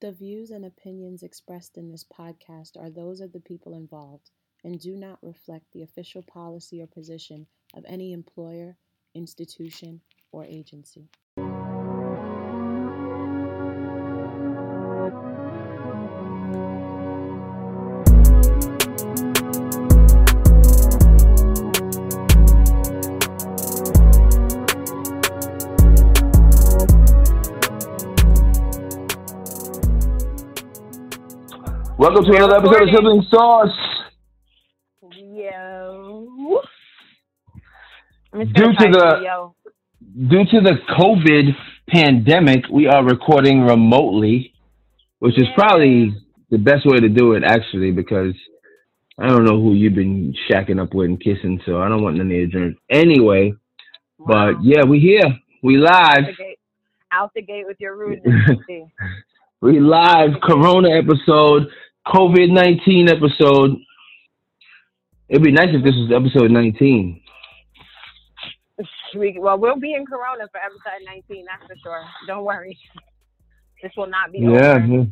The views and opinions expressed in this podcast are those of the people involved and do not reflect the official policy or position of any employer, institution, or agency. Welcome to another episode of Sibling Sauce. Yo. Due gonna the- yo. Due to the COVID pandemic, we are recording remotely, which is probably the best way to do it, actually, because I don't know who you've been shacking up with and kissing, so I don't want none of your germs. Anyway, but yeah, we here. We Out the live. gate, out the gate with your rudeness. We live. Corona episode, COVID 19 episode. It'd be nice if this was episode 19. We, well, we'll be in Corona for episode 19, that's for sure. Don't worry. This will not be Yeah, over. yeah.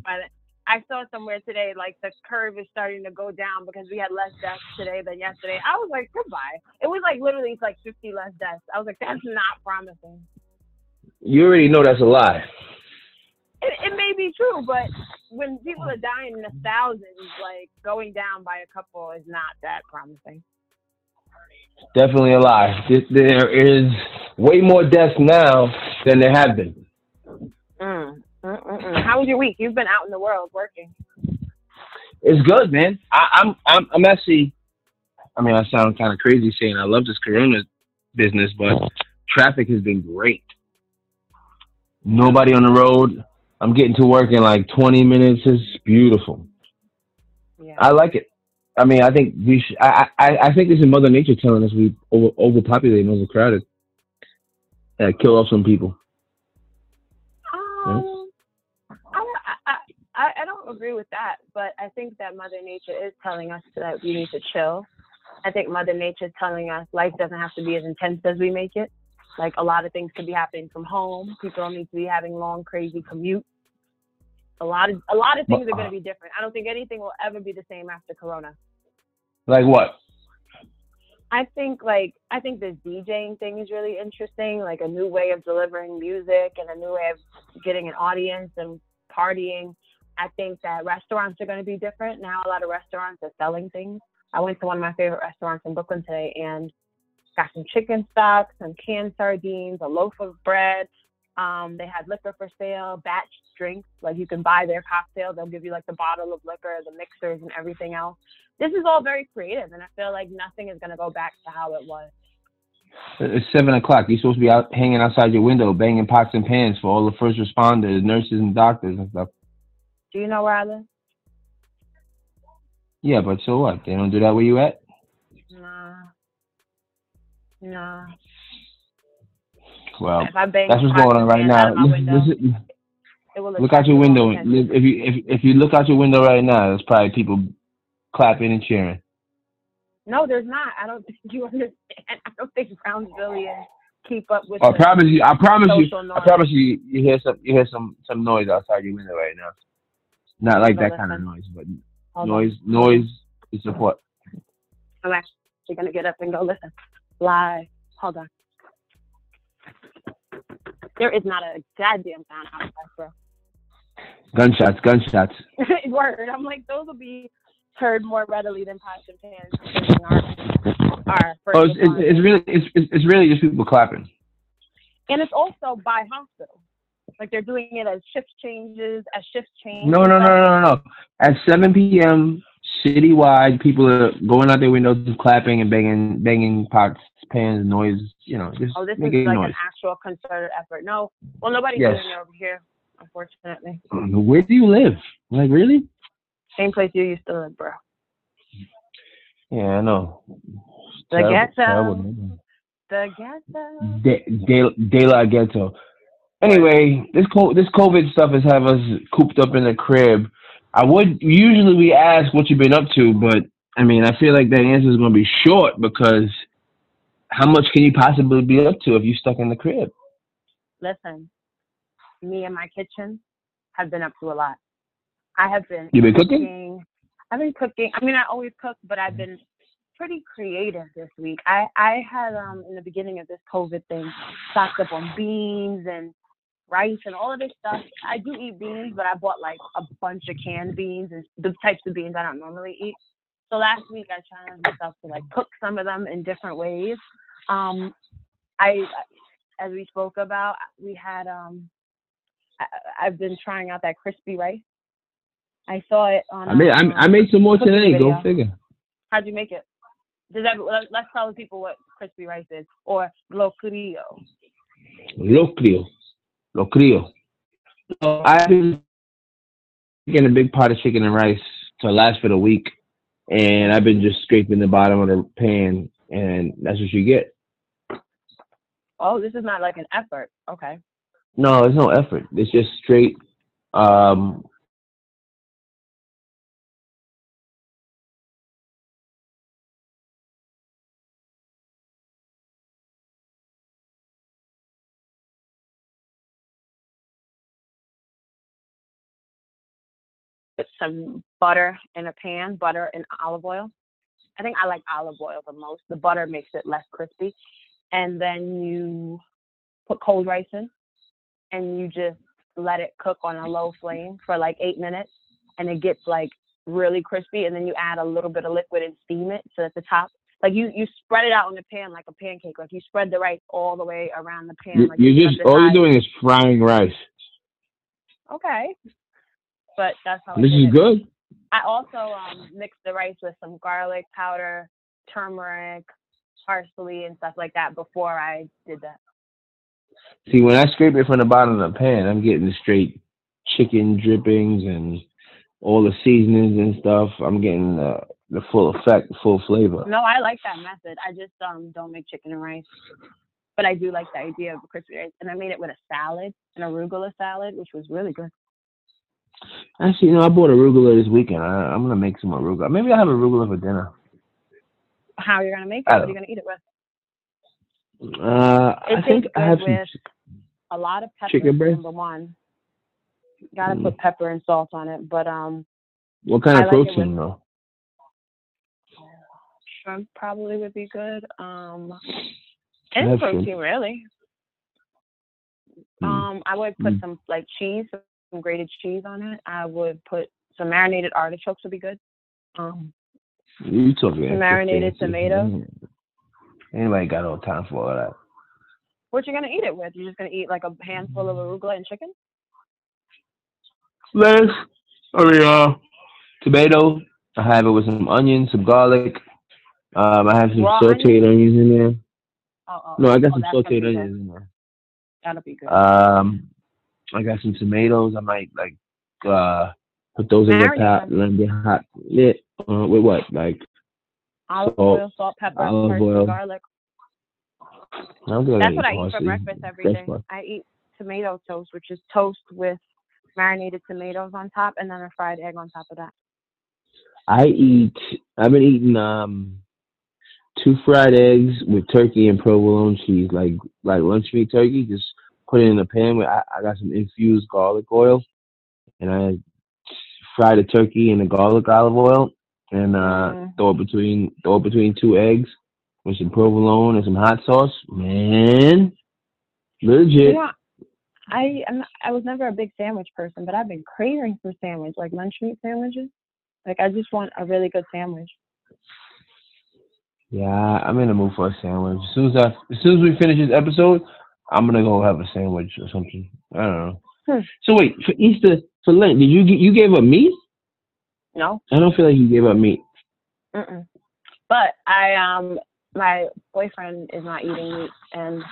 I saw somewhere today, like the curve is starting to go down because we had less deaths today than yesterday. I was like, goodbye. It was like literally, it's like 50 less deaths. I was like, that's not promising. You already know that's a lie. It, it may be true, but when people are dying in the thousands, like going down by a couple is not that promising. Definitely a lie. There is way more deaths now than there have been. Mm. Mm, mm, mm. How was your week? You've been out in the world working. It's good, man. I, I'm I'm I'm actually. I mean, I sound kind of crazy saying I love this Corona business, but traffic has been great. Nobody on the road. I'm getting to work in like 20 minutes. It's beautiful. Yeah. I like it. I mean, I think we. Sh- I, I I think this is Mother Nature telling us we over overpopulated and overcrowded. Uh, kill off some people. Um, I, I, I, I don't agree with that, but I think that Mother Nature is telling us that we need to chill. I think Mother Nature is telling us life doesn't have to be as intense as we make it. Like a lot of things could be happening from home. People don't need to be having long, crazy commutes. A lot of a lot of things are going to uh be different. I don't think anything will ever be the same after Corona. Like what? I think like I think this DJing thing is really interesting, like a new way of delivering music and a new way of getting an audience and partying. I think that restaurants are going to be different now. A lot of restaurants are selling things. I went to one of my favorite restaurants in Brooklyn today and got some chicken stock, some canned sardines, a loaf of bread. Um, they had liquor for sale, batch drinks. Like you can buy their cocktail. They'll give you like the bottle of liquor, the mixers, and everything else this is all very creative, and I feel like nothing is going to go back to how it was. It's seven o'clock. You're supposed to be out hanging outside your window, banging pots and pans for all the first responders, nurses, and doctors and stuff. Do you know where I live? Yeah, but so what? They don't do that where you at? Nah. Well, if I bang that's what's going on right now. out of my window, Listen- look out your window. If you if if you look out your window right now, there's probably people clapping and cheering. No, there's not. I don't think you understand. I don't think Brownsvillians keep up with I the promise you. I promise you. social I promise you. You hear some. You hear some some noise outside your window right now. Not like that kind of noise, but Hold on. noise. Noise is support. I'm actually going to get up and go listen. Live. Hold on. There is not a goddamn sound outside, bro. Gunshots. Gunshots. Word. I'm like, those will be heard more readily than pots and pans. considering Our, our Oh, it's, it's, it's really it's, it's really just people clapping. and it's also by hospital. Like they're doing it as shift changes, as shift change. No, no, no, no, no, no. At 7 p.m. citywide, people are going out their windows, and clapping and banging, banging pots, pans, noise. You know, just Oh, this is making like noise. an actual concerted effort. No, well, nobody's Yes. doing it over here, unfortunately. Mm, where do you live? Like, really? Same place you used to live, bro. Yeah, I know. The Terrible, ghetto. terrible. The ghetto. De, de, de la ghetto. Anyway, this co- this COVID stuff has have us cooped up in the crib. I would usually we ask what you've been up to, but I mean, I feel like that answer is going to be short because how much can you possibly be up to if you're stuck in the crib? Listen, me and my kitchen have been up to a lot. I have been. You've been cooking? I've been cooking. I mean, I always cook, but I've been pretty creative this week. I I had um in the beginning of this COVID thing stocked up on beans and rice and all of this stuff. I do eat beans, but I bought like a bunch of canned beans and the types of beans I don't normally eat. So last week I challenged myself to like cook some of them in different ways. Um, I, as we spoke about, we had um, I, I've been trying out that crispy rice. I saw it on. I made I, I made some more today. Video. Go figure. How'd you make it? Does that let's tell the people what crispy rice is or locrio. Locrio. Locrio. So I've been getting a big pot of chicken and rice to last for the week, and I've been just scraping the bottom of the pan, and that's what you get. Oh, this is not like an effort. Okay. No, it's no effort. It's just straight um, put some butter in a pan, butter and olive oil. I think I like olive oil the most. The butter makes it less crispy. And then you put cold rice in and you just let it cook on a low flame for like eight minutes and it gets like really crispy and then you add a little bit of liquid and steam it so that the top like you you spread it out in the pan like a pancake like you spread the rice all the way around the pan like you, you just all you're doing is frying rice okay but that's how this is good. I also um, mixed the rice with some garlic powder, turmeric, parsley, and stuff like that before I did that. See, when I scrape it from the bottom of the pan, I'm getting the straight chicken drippings and all the seasonings and stuff. I'm getting the the full effect, full flavor. No, I like that method. I just um don't make chicken and rice, but I do like the idea of crispy rice. And I made it with a salad, an arugula salad, which was really good. Actually, you know, I bought arugula this weekend. I, am gonna make some arugula. Maybe I'll have arugula for dinner. How you're gonna make it? What are you gonna eat it with? Uh, it I think I have with some a lot of pepper. Chicken breast. Number one, you gotta mm. put pepper and salt on it. But um, what kind I of like protein though? Shrimp probably would be good. Um, any protein shrimp. really. Mm. Um, I would put mm. some like cheese, some grated cheese on it. I would put some marinated artichokes would be good. Um, you talking marinated tomato. Anybody got no time for all that? What you gonna eat it with? You're just gonna eat like a handful of arugula and chicken? Lettuce. I mean, uh, tomato. I have it with some onions, some garlic. Um, I have some Raw sauteed onions in there. Oh, oh. No, I got oh, some sauteed onions in there. That'll be good. Um, I got some tomatoes. I might like uh put those in the pot, let them get hot. Lit uh, with what? Like olive salt, oil, salt, pepper, olive oil. garlic. That's what I eat for breakfast every day. I eat tomato toast, which is toast with marinated tomatoes on top, and then a fried egg on top of that. I eat. I've been eating um two fried eggs with turkey and provolone cheese, like like lunch meat turkey, just put it in a pan with I, I got some infused garlic oil, and I fry the turkey in the garlic olive oil, and uh, mm. throw it between throw it between two eggs with some provolone and some hot sauce. Man, legit. Yeah, I I'm, I was never a big sandwich person, but I've been craving for sandwich, like lunch meat sandwiches. Like I just want a really good sandwich. Yeah, I'm in the mood for a sandwich. As soon as I, as soon as we finish this episode, I'm gonna go have a sandwich or something. I don't know. Hmm. So wait, for Easter for Lent, did you you gave up meat? No. I don't feel like you gave up meat. Mm-mm. But I um my boyfriend is not eating meat and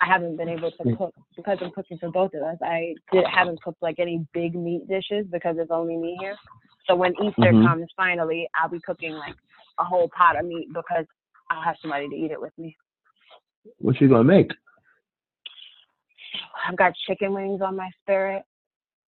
I haven't been able to cook because I'm cooking for both of us. I did, haven't cooked like any big meat dishes because it's only me here. So when Easter mm-hmm. comes, finally, I'll be cooking like a whole pot of meat because I'll have somebody to eat it with me. What you gonna make? I've got chicken wings on my spirit.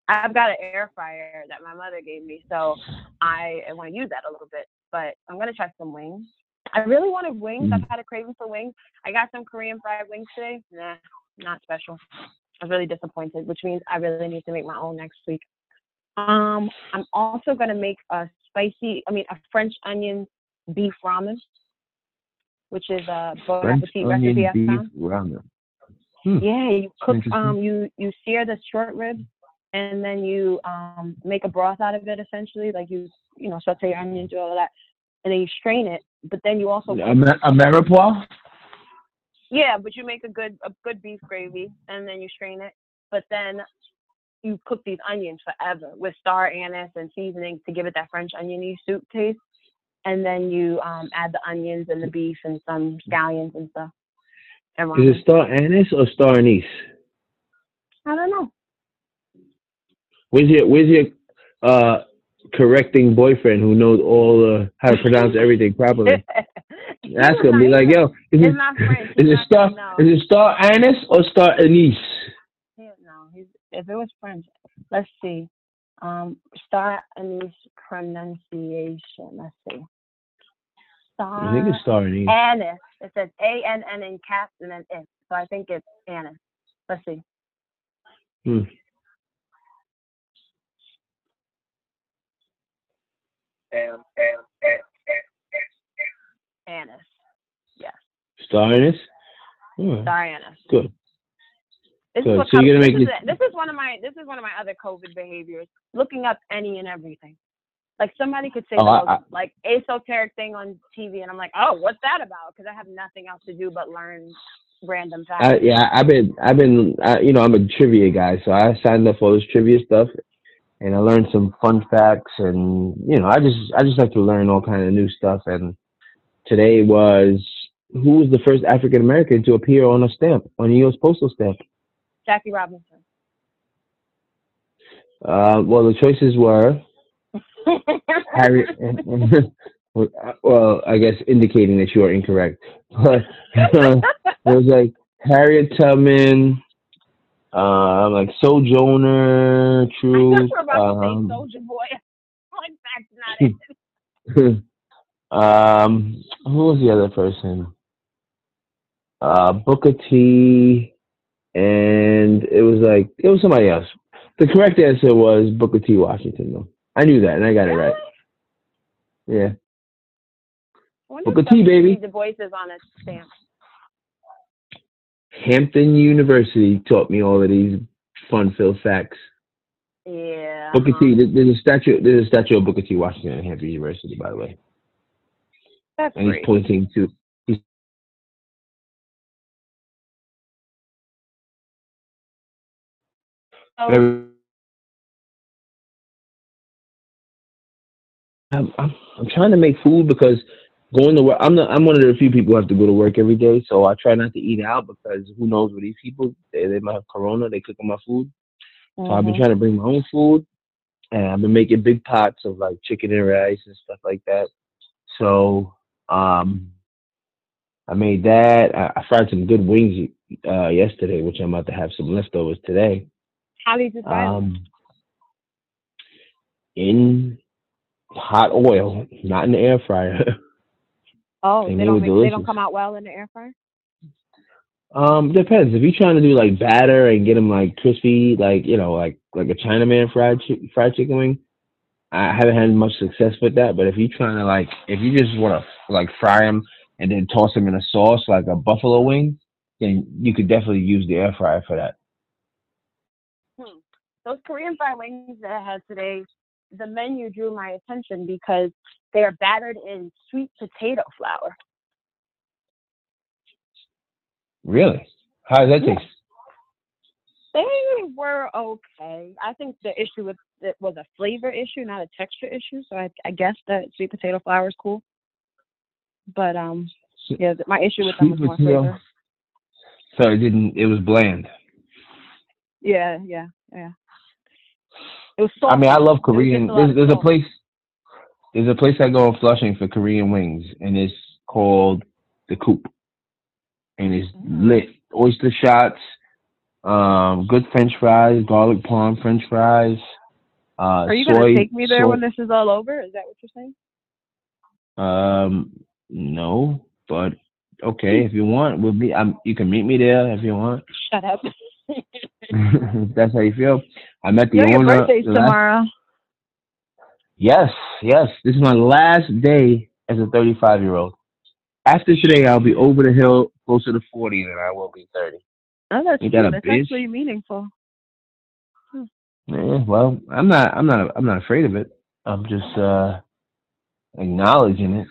I've got an air fryer that my mother gave me, so I want to use that a little bit. But I'm gonna try some wings. I really wanted wings. I've mm. had a craving for wings. I got some Korean fried wings today. Nah, not special. I was really disappointed, which means I really need to make my own next week. Um, I'm also gonna make a spicy, I mean, a French onion beef ramen, which is a bon French appetit onion recipe beef ramen. Hmm. Yeah, you cook um you you sear the short ribs and then you um make a broth out of it essentially. Like you you know, saute your onions, do all of that. And then you strain it. But then you also A, ma- a mirepoix? Yeah, but you make a good a good beef gravy and then you strain it. But then you cook these onions forever with star anise and seasoning to give it that French oniony soup taste. And then you um add the onions and the beef and some scallions and stuff. Is it star anise or star anise? I don't know. Where's your Where's your uh correcting boyfriend who knows all uh, how to pronounce everything properly? Ask him. Be like, yo, is It's it, not French. is it star. Is it star anise or star anise? Yeah, no, he's if it was French. Let's see. Um, star anise pronunciation. Let's see. I think it's star anise. anise. It says A N N in caps and then it. So I think it's Anna. Let's see. Hmm. Anise. Yes, Star anise. Hmm, star anise. good. This Good. is what So you're gonna make this, is, this is one of my this is one of my other COVID behaviors. Looking up any and everything. Like somebody could say Oh, the I- most, like esoteric thing on TV, and I'm like, oh, what's that about? Because I have nothing else to do but learn random facts. I, yeah, I've been, I've been, I, you know, I'm a trivia guy, so I signed up for this trivia stuff, and I learned some fun facts, and you know, I just, I just like to learn all kind of new stuff. And today was who was the first African American to appear on a stamp, on a U.S. postal stamp? Jackie Robinson. Uh, well, the choices were Harry. well, I guess indicating that you are incorrect, but uh, it was like Harriet Tubman, uh, like Sojourner Truth. thought you were about to Um, say Soldier Boy. like that's not it. um, who was the other person? Uh, Booker T, and it was like it was somebody else. The correct answer was Booker T. Washington, though. I knew that, and I got it right. Yeah. I wonder if Booker T, baby. Du Bois is on a stamp. Hampton University taught me all of these fun-filled facts. Yeah. Booker uh-huh. T. There's a statue. There's a statue of Booker T. Washington at Hampton University, by the way, That's and he's pointing to. He's So, I'm, I'm I'm trying to make food because going to work. I'm the, I'm one of the few people who have to go to work every day, so I try not to eat out because who knows what these people they, they might have corona. They cooking my food, so I've been mhm. trying to bring my own food, and I've been making big pots of like chicken and rice and stuff like that. So um, I made that. I, I fried some good wings uh, yesterday, which I'm about to have some leftovers today. How do you them? Um, in hot oil, not in the air fryer. Oh, and they they don't make, they don't come out well in the air fryer. um, depends. If you're trying to do like batter and get them like crispy, like you know, like like a Chinaman fried chi- fried chicken wing, I haven't had much success with that. But if you're trying to like, if you just want to like fry them and then toss them in a sauce like a buffalo wing, then you could definitely use the air fryer for that. Those Korean fried wings that I had today, the menu drew my attention because they are battered in sweet potato flour. Really? How does that Yeah. taste? They were okay. I think the issue with it was a flavor issue, not a texture issue. So I, I guess that sweet potato flour is cool. But um, yeah, my issue with them was more flavor. So it didn't. It was bland. Yeah, yeah, yeah. It was I mean, I love Korean. just a lot There's, there's a place. There's a place I go in Flushing for Korean wings, and it's called the Coop, and it's Mm. lit. Oyster shots, um, good French fries, garlic parm French fries. Uh, Are you soy, gonna take me there soy- when this is all over? Is that what you're saying? Um, no, but okay, if you want, we'll be. Um, you can meet me there if you want. Shut up. that's how you feel. I met the your owner. birthday's last- tomorrow. Yes, yes. This is my last day as a 35 year old. After today, I'll be over the hill closer to 40 than I will be 30. Oh, that's Ain't that a That's bitch? actually meaningful. Yeah, well, I'm not, I'm not, I'm not afraid of it. I'm just uh acknowledging it.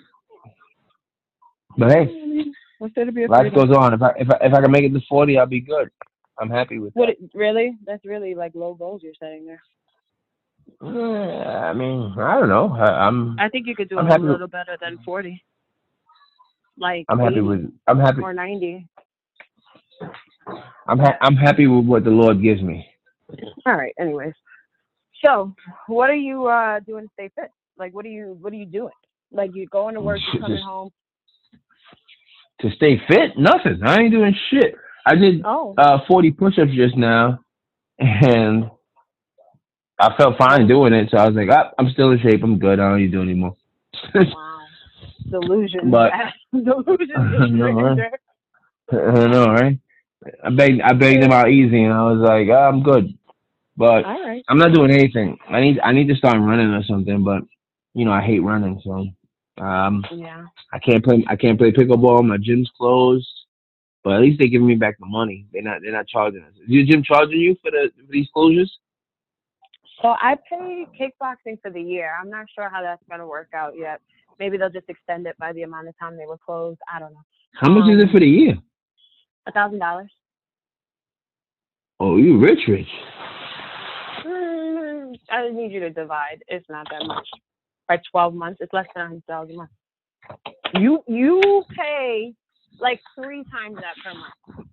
But hey, what's there to be life goes on. If I, if I, if I can make it to 40, I'll be good. I'm happy with What that. it, really? That's really like low goals you're setting there. Yeah, I mean, I don't know. I, I'm, I think you could do I'm a with- little better than 40. Like I'm happy 80 with, I'm happy, or 90. I'm, ha- I'm happy with what the Lord gives me. All right. Anyways, so what are you uh doing to stay fit? Like, what are you what are you doing? Like, you going to work, you coming just- home. To stay fit, nothing. I ain't doing shit. I did Oh, uh 40 push-ups just now, and I felt fine doing it. So I was like, ah, I'm still in shape. I'm good. I don't need to do anymore. wow. Delusion. But- Delusion. I know, right? I know, right? I begged, I begged him out easy, and I was like, ah, I'm good. But right. I'm not doing anything. I need, I need to start running or something. But you know, I hate running, so um, Yeah. I can't play. I can't play pickleball. My gym's closed. But at least they're giving me back the money. They're not. They're not charging us. Is your gym charging you for the for these closures? So I pay kickboxing for the year. I'm not sure how that's gonna work out yet. Maybe they'll just extend it by the amount of time they were closed. I don't know. How much is it Um, for the year? A thousand dollars. Oh, you rich, rich. Mm, I need you to divide. It's not that much. By twelve months, it's less than a hundred dollars a month. You you pay like three times that per month.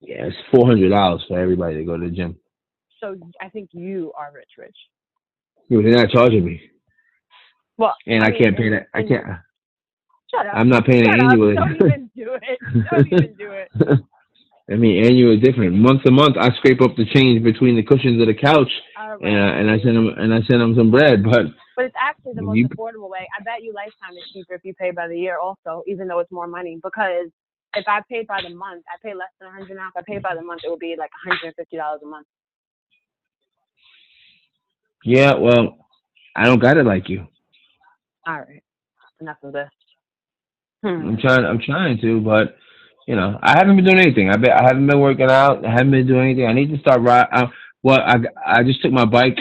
Yeah, it's four hundred dollars for everybody to go to the gym. So I think you are rich, rich. They're not charging me, Well, and I, mean, can't pay that. I can't. Shut up. I'm not paying it Shut up. annually. Don't even do it. Don't even do it. I mean, annual is different. Month to month, I scrape up the change between the cushions of the couch, right. and I, and I send them and I send them some bread. But But it's actually the most You- affordable way. I bet you lifetime is cheaper if you pay by the year also, even though it's more money. Because if I paid by the month, I pay less than a hundred now. If I paid by the month, it would be like hundred and fifty dollars a month. yeah, well, I don't got it like you. All right. Enough of this. Hmm. I'm trying. I'm trying to, but you know, I haven't been doing anything. I bet I haven't been working out. I haven't been doing anything. I need to start riding. Uh, well, I I just took my bike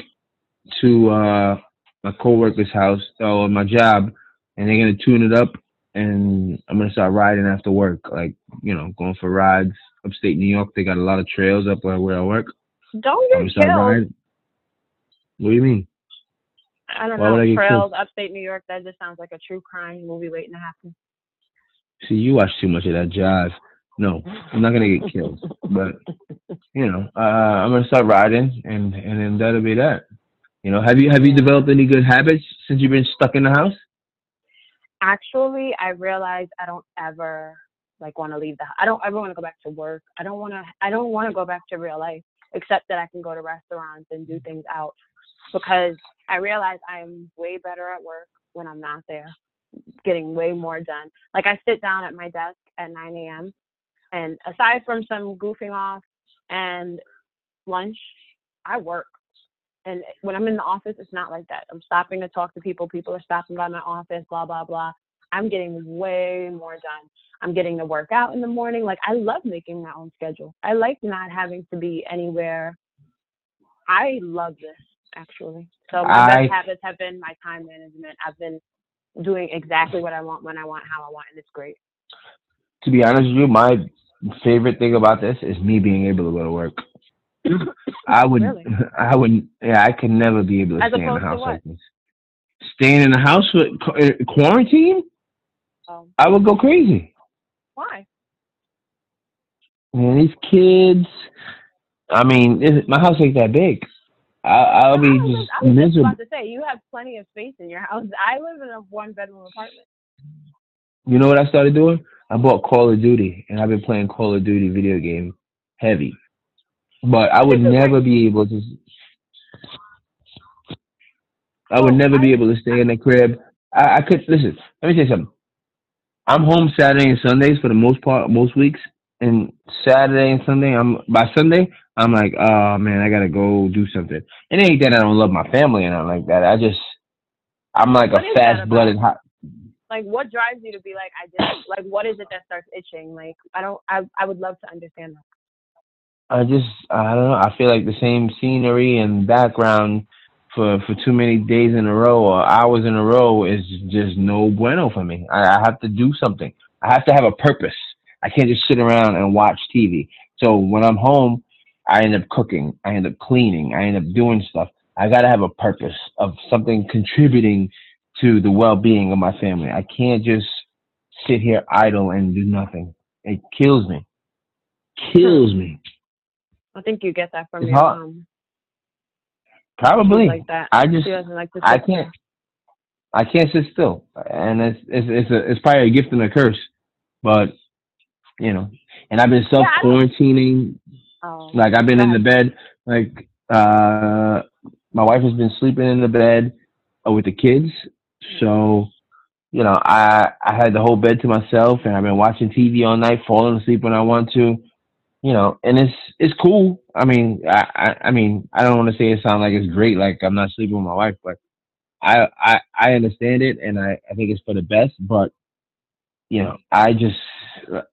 to uh my coworker's house or my job, and they're gonna tune it up, and I'm gonna start riding after work. Like you know, going for rides upstate New York. They got a lot of trails up where where I work. Don't I'm gonna get killed. riding. What do you mean? I don't Why I know. get Trails, killed? upstate New York. That just sounds like a true crime movie waiting to happen. See, you watch too much of that jive. No, I'm not gonna get killed, but you know, uh, I'm gonna start riding, and and then that'll be that. You know, have you have you developed any good habits since you've been stuck in the house? Actually, I realized I don't ever like want to leave the. I don't ever want to go back to work. I don't want to. I don't want to go back to real life, except that I can go to restaurants and do things out, because I realize I'm way better at work when I'm not there, getting way more done. Like I sit down at my desk at 9 a.m. and aside from some goofing off and lunch, I work. And when I'm in the office, it's not like that. I'm stopping to talk to people. People are stopping by my office, blah, blah, blah. I'm getting way more done. I'm getting to work out in the morning. Like, I love making my own schedule. I like not having to be anywhere. I love this, actually. So, my I- best habits have been my time management. I've been doing exactly what I want, when I want, how I want, and it's great. To be honest with you, my favorite thing about this is me being able to go to work. I would, Really? I would, yeah, I could never be able to As stay in the house like this. Staying in the house with uh, quarantine, Um, I would go crazy. why? Man, these kids. I mean, this, my house ain't that big. I, I'll be just I was just miserable. about to say you have plenty of space in your house. I live in a one bedroom apartment. You know what I started doing? I bought Call of Duty, and I've been playing Call of Duty video game heavy. But I would never be able to. I would Oh, never be able to stay in the crib. I, I could listen. Let me say something. I'm home Saturday and Sundays for the most part, most weeks. And Saturday and Sunday, I'm by Sunday, I'm like, oh man, I gotta go do something. It ain't that I don't love my family and nothing like that. I just I'm like What a fast blooded hot. Like, what drives you to be like, I just Like, what is it that starts itching? Like, I don't. I I would love to understand that. I just I don't know. I feel like the same scenery and background for for too many days in a row or hours in a row is just no bueno for me. I, I have to do something. I have to have a purpose. I can't just sit around and watch TV. So when I'm home, I end up cooking. I end up cleaning. I end up doing stuff. I got to have a purpose of something contributing to the well-being of my family. I can't just sit here idle and do nothing. It kills me. Kills hmm. me. I think you get that from It's your hard. mom. Probably. Like that. I just She doesn't like to. I can't. I can't sit still, and it's it's it's a it's probably a gift and a curse, but you know. And I've been self quarantining. Oh. Like I've been in the bed. Like uh, my wife has been sleeping in the bed uh, with the kids, so you know I I had the whole bed to myself, and I've been watching TV all night, falling asleep when I want to. You know, and it's it's cool. I mean, I I, I mean, I don't want to say it sound like it's great, like I'm not sleeping with my wife, but I I I understand it, and I I think it's for the best. But you know, I just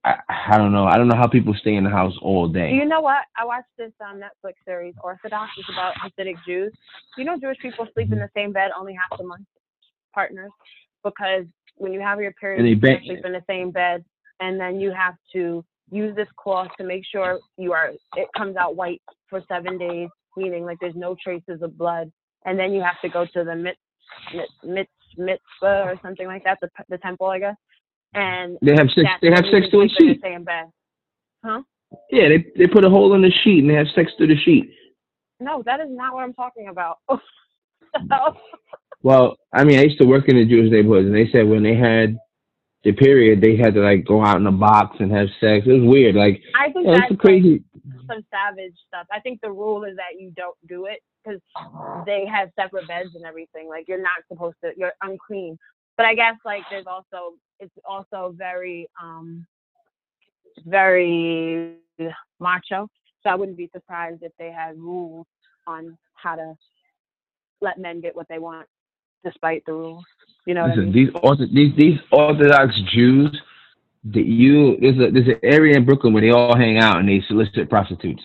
I, I don't know. I don't know how people stay in the house all day. You know what? I watched this um, Netflix series, Orthodox. It's about Hasidic Jews. You know, Jewish people sleep in the same bed only half the month, partners, because when you have your period, And they you sleep in the same bed, and then you have to use this cloth to make sure you are it comes out white for seven days, meaning like there's no traces of blood, and then you have to go to the mit, mit, mit, mitzvah or something like that, the, the temple, I guess, and They have sex. They have sex through a sleep in sheet. bed. Huh? Yeah, they they put a hole in the sheet and they have sex through the sheet. No, that is not what I'm talking about. Well, I mean, I used to work in the Jewish neighborhoods, and they said when they had the period, they had to like go out in a box and have sex. It was weird. Like, I think yeah, that's it's like, crazy. some savage stuff. I think the rule is that you don't do it because they have separate beds and everything. Like you're not supposed to. You're unclean. But I guess like there's also it's also very um very macho. So I wouldn't be surprised if they had rules on how to let men get what they want despite the rules. You know what I Listen, mean? these ortho, these these Orthodox Jews, that you there's a there's an area in Brooklyn where they all hang out and they solicit prostitutes.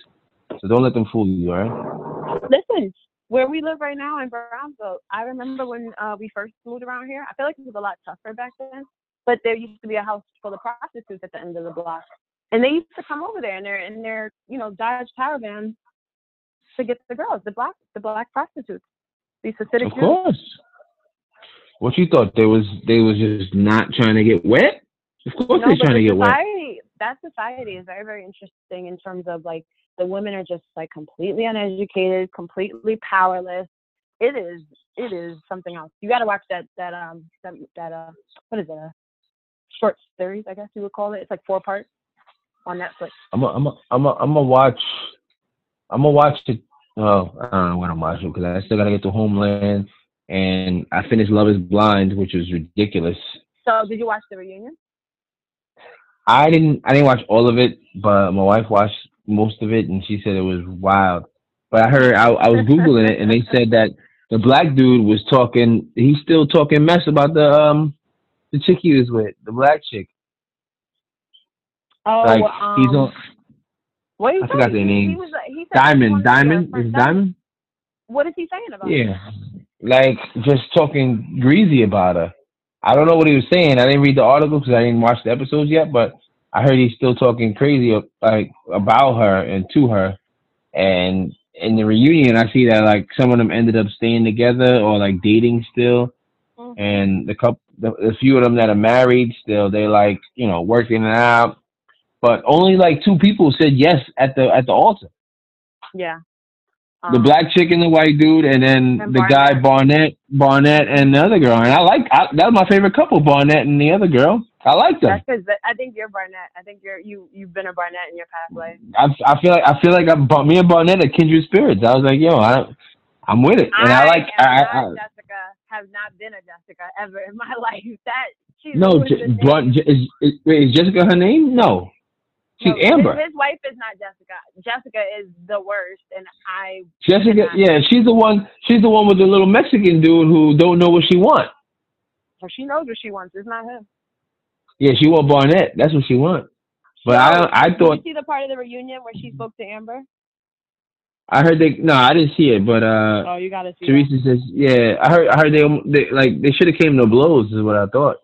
So don't let them fool you, all right? Listen, where we live right now in Brownsville, I remember when uh, we first moved around here. I feel like it was a lot tougher back then. But there used to be a house full of prostitutes at the end of the block, and they used to come over there in their in their you know Dodge Caravan to get the girls, the black the black prostitutes, these Hasidic Of Jews. course. What you thought they was they was just not trying to get wet? Of course No, they're trying to get wet. that society is very, very interesting in terms of like the women are just like completely uneducated, completely powerless. It is, it is something else. You got to watch that, that, um, that, that, uh, what is it? A short series, I guess you would call it. It's like four parts on Netflix. I'm a, I'm a, I'm a, I'm gonna watch. I'm gonna watch it. oh I don't know what I'm watching because I still gotta get to Homeland, and I finished Love Is Blind, which was ridiculous. So, did you watch the reunion? I didn't, I didn't watch all of it, but my wife watched most of it, and she said it was wild. But I heard, I, I was googling it, and they said that the black dude was talking. He's still talking mess about the um the chick he was with, the black chick. Oh, Like um, he's on what I forgot say? their He- was- he said Diamond, wanted to be a Diamond, is Diamond? What is he saying about? Yeah, like just talking greasy about her. I don't know what he was saying. I didn't read the article because I didn't watch the episodes yet, but I heard he's still talking crazy like about her and to her. And in the reunion, I see that like some of them ended up staying together or like dating still, Mhm. and the couple, the, the few of them that are married still, they like you know working it out. But only like two people said yes at the at the altar. Yeah. The Um, black chick and the white dude, and then And the guy Barnett, Barnett, and the other girl. And I like I, that was my favorite couple, Barnett and the other girl. I like them. That's because I think you're Barnett. I think you're you you've been a Barnett in your past life. I, I feel like I feel like I'm me and Barnett are kindred spirits. I was like, yo, I, I'm with it, and I, like am I, I, Jessica. Have not been a Jessica ever in my life. That she's no, always J- Bar- is, is, is Jessica her name? No, She's No, Amber. His, wife is not Jessica. Jessica is the worst, and I. Jessica, cannot- yeah, she's the one. She's the one with the little Mexican dude who don't know what she wants. So she knows what she wants. It's not him. Yeah, she want Barnett. That's what she wants. But I, I Did thought you see the part of the reunion where she spoke to Amber? I heard they. No, I didn't see it. But uh, Oh, you gotta see. that. Teresa says, yeah, I heard. I heard they, they like they should have came to blows. Is what I thought.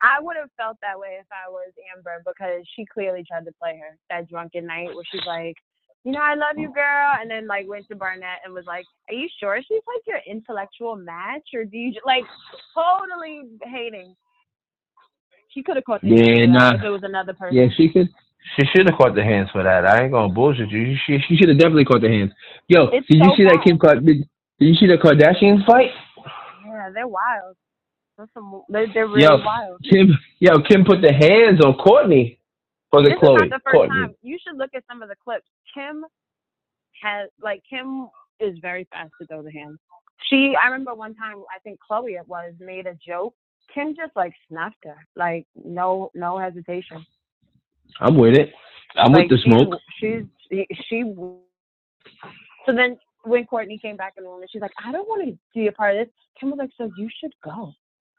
I would have felt that way if I was Amber because she clearly tried to play her that drunken night where she's like, you know, I love you, girl, and then like went to Barnett and was like, are you sure she's like your intellectual match, or do you ju- like totally hating? She could have caught the Yeah, nah. if it was another person. Yeah, she could. She should have caught the hands for that. I ain't gonna bullshit you. She she should have definitely caught the hands. Yo, It's did you so see that. Kim? Did, did you see the Kardashians fight? Yeah, they're wild. They're, some, they're, they're really Yo, wild. Kim, yo, Kim put the hands on Kourtney for the this Khloé. is not the first Kourtney. time. You should look at some of the clips. Kim has like Kim is very fast to throw the hands. She I remember one time I think Khloé it was made a joke. Kim just like snuffed her. Like no no hesitation. I'm with it. I'm like, with the smoke. She's she, she so then when Kourtney came back in the room she's like, I don't want to be a part of this, Kim was like, So you should go.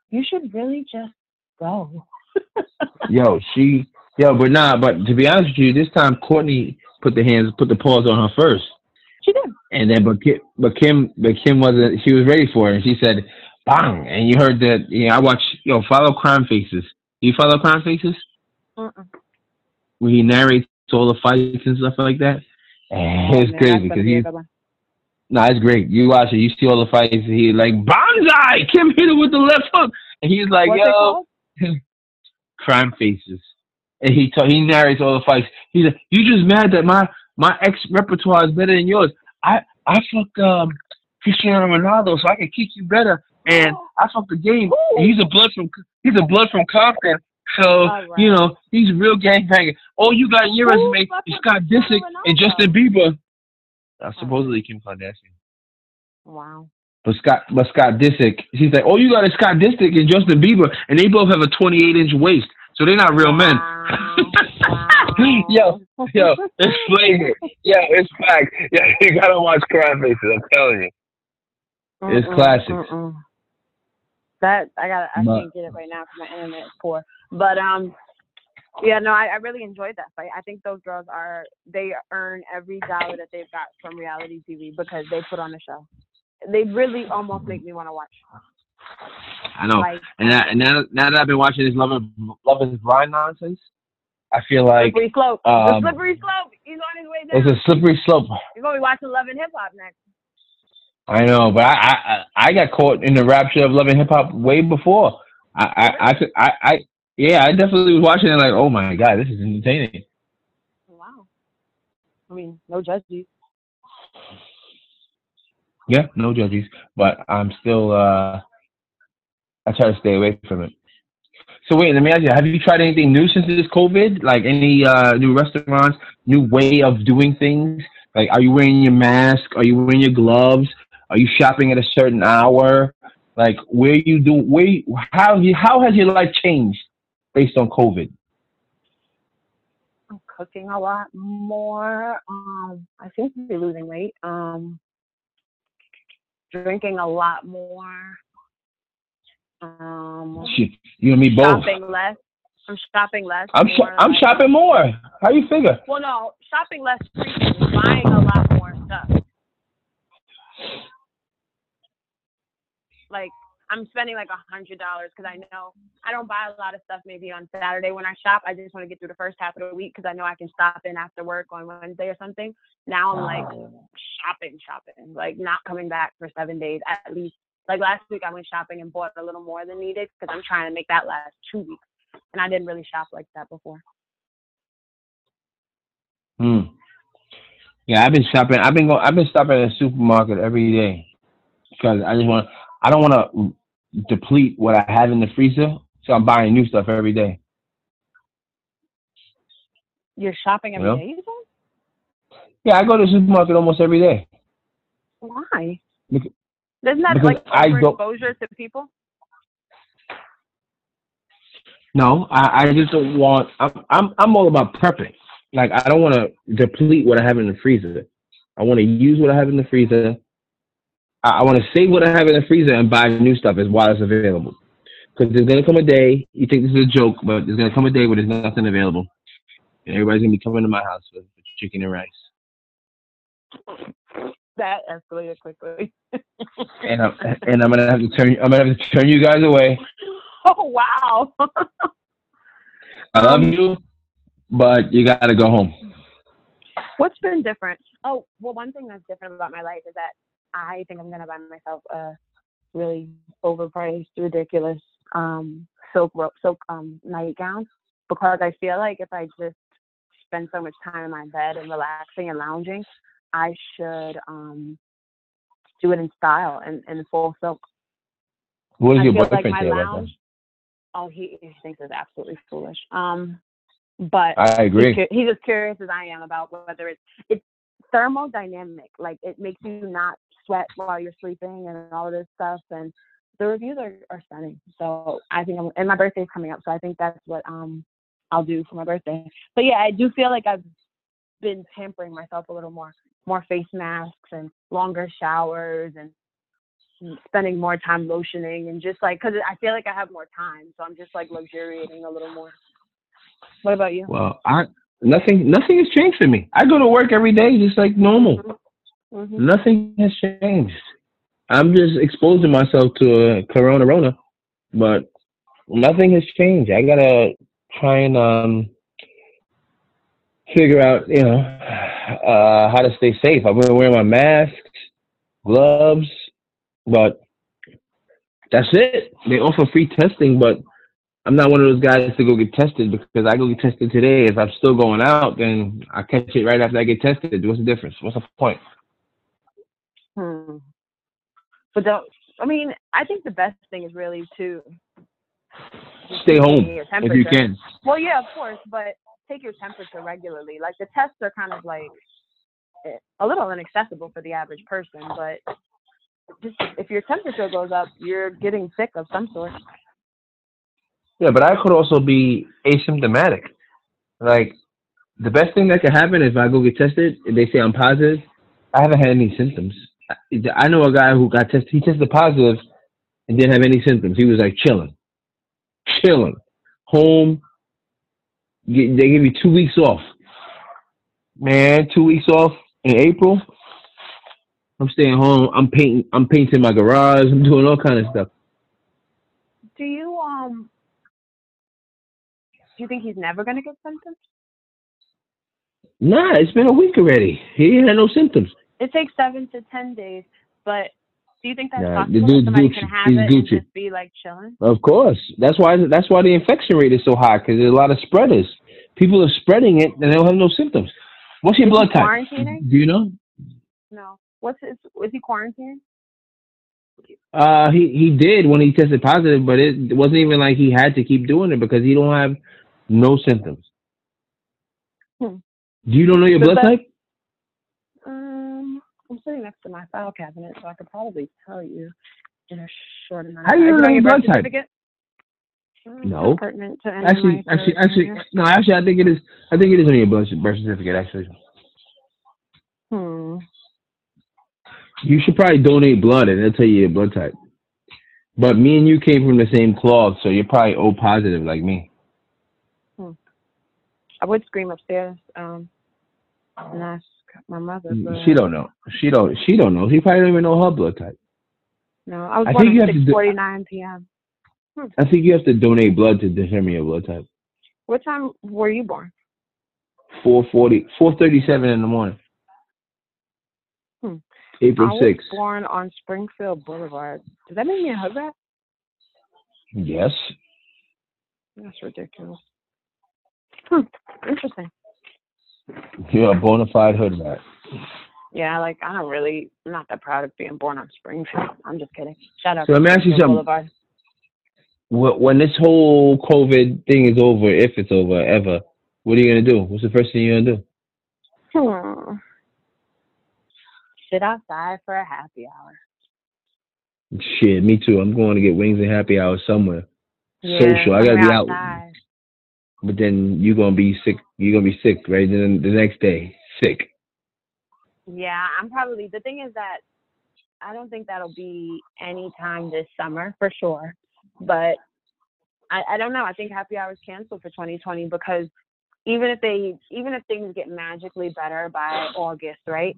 You should really just go. Yo, she, yo, but nah, but to be honest with you, this time Kourtney put the hands, put the paws on her first, She did. and then but Kim, but Kim, but Kim wasn't. She was ready for it, and she said, "Bang!" And you heard that. Yeah, I watch. Yo, follow Crime Faces. You follow Crime Faces? Mm-mm. Where he narrates all the fights and stuff like that. And Oh, it's man, crazy because he's no, it's great. You watch it, you see all the fights. He like bonsai. Kim hit him with the left hook, and he's like, What's "Yo." crime faces. And he ta- he narrates all the fights. He's like, "You just mad that my my ex repertoire is better than yours. I I fucked um Cristiano Ronaldo, so I can kick you better. And I fucked the game. He's a blood from he's a blood from Compton, so right. you know he's a real gangbanger. All you got in your Who resume is Scott Disick and Justin Bieber. Uh, supposedly Kim Kardashian. Wow. But Scott, but Scott Disick, he's like, oh, you got a Scott Disick and Justin Bieber, and they both have a 28 inch waist, so they're not real men. Wow. Yo, yo, it's flavor. Yo, it's fact. Yeah, you gotta watch Crime Faces. I'm telling you. It's Mm-mm, classics. mm-mm. That I got. I can't get it right now because my internet is poor. But um, yeah, no, I, I really enjoyed that fight. I think those girls are they earn every dollar that they've got from reality TV because they put on a show. They really almost make me want to watch. I know. Like And, I, and now, now that I've been watching this Love and Love is Blind nonsense, I feel like slippery slope. um, the slippery slope. He's on his way down. it's a slippery slope. You're gonna be watching Love and Hip Hop next. I know, but I, I I got caught in the rapture of Love and Hip Hop way before. I I, I I I yeah, I definitely was watching it like, oh my god, this is entertaining. Wow. I mean, no judges. Yeah, no judges, but I'm still uh I try to stay away from it. So wait, let me ask you, have you tried anything new since this COVID? Like any uh new restaurants, new way of doing things? Like are you wearing your mask? Are you wearing your gloves? Are you shopping at a certain hour? Like where you do where you, how have you how has your life changed based on COVID? I'm cooking a lot more. Um, I seem to be losing weight. Um, drinking a lot more. Um, you and me both. shopping less. I'm shopping less. I'm sh- I'm shopping more. How you figure? Well, no, shopping less, frequently, buying a lot more stuff. Like I'm spending like a hundred dollars because I know I don't buy a lot of stuff maybe on Saturday when I shop. I just want to get through the first half of the week because I know I can stop in after work on Wednesday or something. Now I'm like shopping, shopping, like not coming back for seven days at least. Like last week I went shopping and bought a little more than needed because I'm trying to make that last two weeks, and I didn't really shop like that before. Hmm. Yeah, I've been shopping. I've been going. I've been stopping at the supermarket every day because I just want. I don't want to deplete what I have in the freezer, so I'm buying new stuff every day. You're shopping every day, you? Yeah, I go to the supermarket almost every day. Why? Bec- Isn't that because like overexposure to people? No, I, I just don't want. I'm I'm I'm all about prepping. Like I don't want to deplete what I have in the freezer. I want to use what I have in the freezer. I, I want to save what I have in the freezer and buy new stuff as while it's available. Because there's gonna come a day. You think this is a joke, but there's gonna come a day where there's nothing available, and everybody's gonna be coming to my house for, for chicken and rice. That escalated quickly. And I'm and I'm gonna have to turn. I'm gonna have to turn you guys away. oh wow. I love you, but you gotta go home. What's been different? Oh, well, one thing that's different about my life is that I think I'm gonna buy myself a really overpriced, ridiculous um silk ro- silk um nightgown because I feel like if I just spend so much time in my bed and relaxing and lounging, I should um do it in style and in full silk. What does your feel like boyfriend my about lounge. Oh, he, he thinks it's absolutely foolish. Um, but? I agree. cu- he's as curious as I am about whether it's it's thermodynamic. Like it makes you not sweat while you're sleeping and all of this stuff. And the reviews are, are stunning. So I think I'm and my birthday's coming up, so I think that's what um I'll do for my birthday. But yeah, I do feel like I've been pampering myself a little more, more face masks and longer showers and spending more time lotioning and just like because I feel like I have more time, so I'm just like luxuriating a little more. What about you? Well, I nothing nothing has changed for me. I go to work every day just like normal. Hmm Nothing has changed. I'm just exposing myself to a corona rona, but nothing has changed. I gotta try and um figure out, you know, uh how to stay safe. I've been wearing my masks, gloves, but that's it. They offer free testing, but I'm not one of those guys to go get tested because I go get tested today. If I'm still going out, then I catch it right after I get tested. What's the difference? What's the point? Hmm. But don't. I mean, I think the best thing is really to Stay home if you can. Well, yeah, of course, but take your temperature regularly. Like the tests are kind of like eh, a little inaccessible for the average person, but just if your temperature goes up, you're getting sick of some sort. Yeah, but I could also be asymptomatic. Like the best thing that could happen if I go get tested, and they say I'm positive, I haven't had any symptoms. I- know a guy who got tested. He tested positive and didn't have any symptoms. He was like chilling, chilling, home. Get- They give you two weeks off. Man, two weeks off in April. I'm staying home. I'm painting. I'm painting my garage. I'm doing all kind of stuff. Do you um? Do you think he's never gonna get symptoms? Nah, it's been a week already. He had no symptoms. It takes seven to ten days, but do you think that's the possible? Somebody Gucci. can have it and just be like chilling. Of course, that's why that's why the infection rate is so high because there's a lot of spreaders. People are spreading it and they don't have no symptoms. What's your Is blood type? quarantining? Do you know? No. What's his? Is he quarantined? Uh, he he did when he tested positive, but it wasn't even like he had to keep doing it because he don't have no symptoms. Hmm. Do you don't know your blood that- type? I'm sitting next to my file cabinet, so I could probably tell you in a short amount. How do you. Know your blood type? Mm, No. not pertinent to any of Actually, actually, actually, no. Actually, I think it is. I think it is on your birth birth certificate. Actually, Hmm. you should probably donate blood, and they'll tell you your blood type. But me and you came from the same cloth, so you're probably O positive like me. Hmm. I would scream upstairs um, and my mother, but She don't know. She don't. She don't know. She probably don't even know her blood type. no, I was I born think you have at to 6:49 p.m. I think you have to donate blood to determine your blood type. What time were you born? 440, 437 in the morning. Hmm. April I was 6th. born on Springfield Boulevard. Does that make me a husband? Yes. That's ridiculous. Hmm. Interesting. You're a bona fide hood rat. Yeah, like I don't really, I'm not that proud of being born on Springfield. I'm just kidding. Shout out So let me ask you something. Boulevard. When this whole COVID thing is over, if it's over ever, what are you gonna do? What's the first thing you're gonna do? Hmm. Sit outside for a happy hour. Shit, me too. I'm going to get wings and happy hour somewhere. Yeah, social. I gotta be somewhere out. But then you're gonna be sick. You're gonna be sick, right? Then the next day, sick. Yeah, I'm probably the thing is that I don't think that'll be any time this summer for sure. But I, I don't know. I think happy hours canceled for 2020 because even if they even if things get magically better by August, right?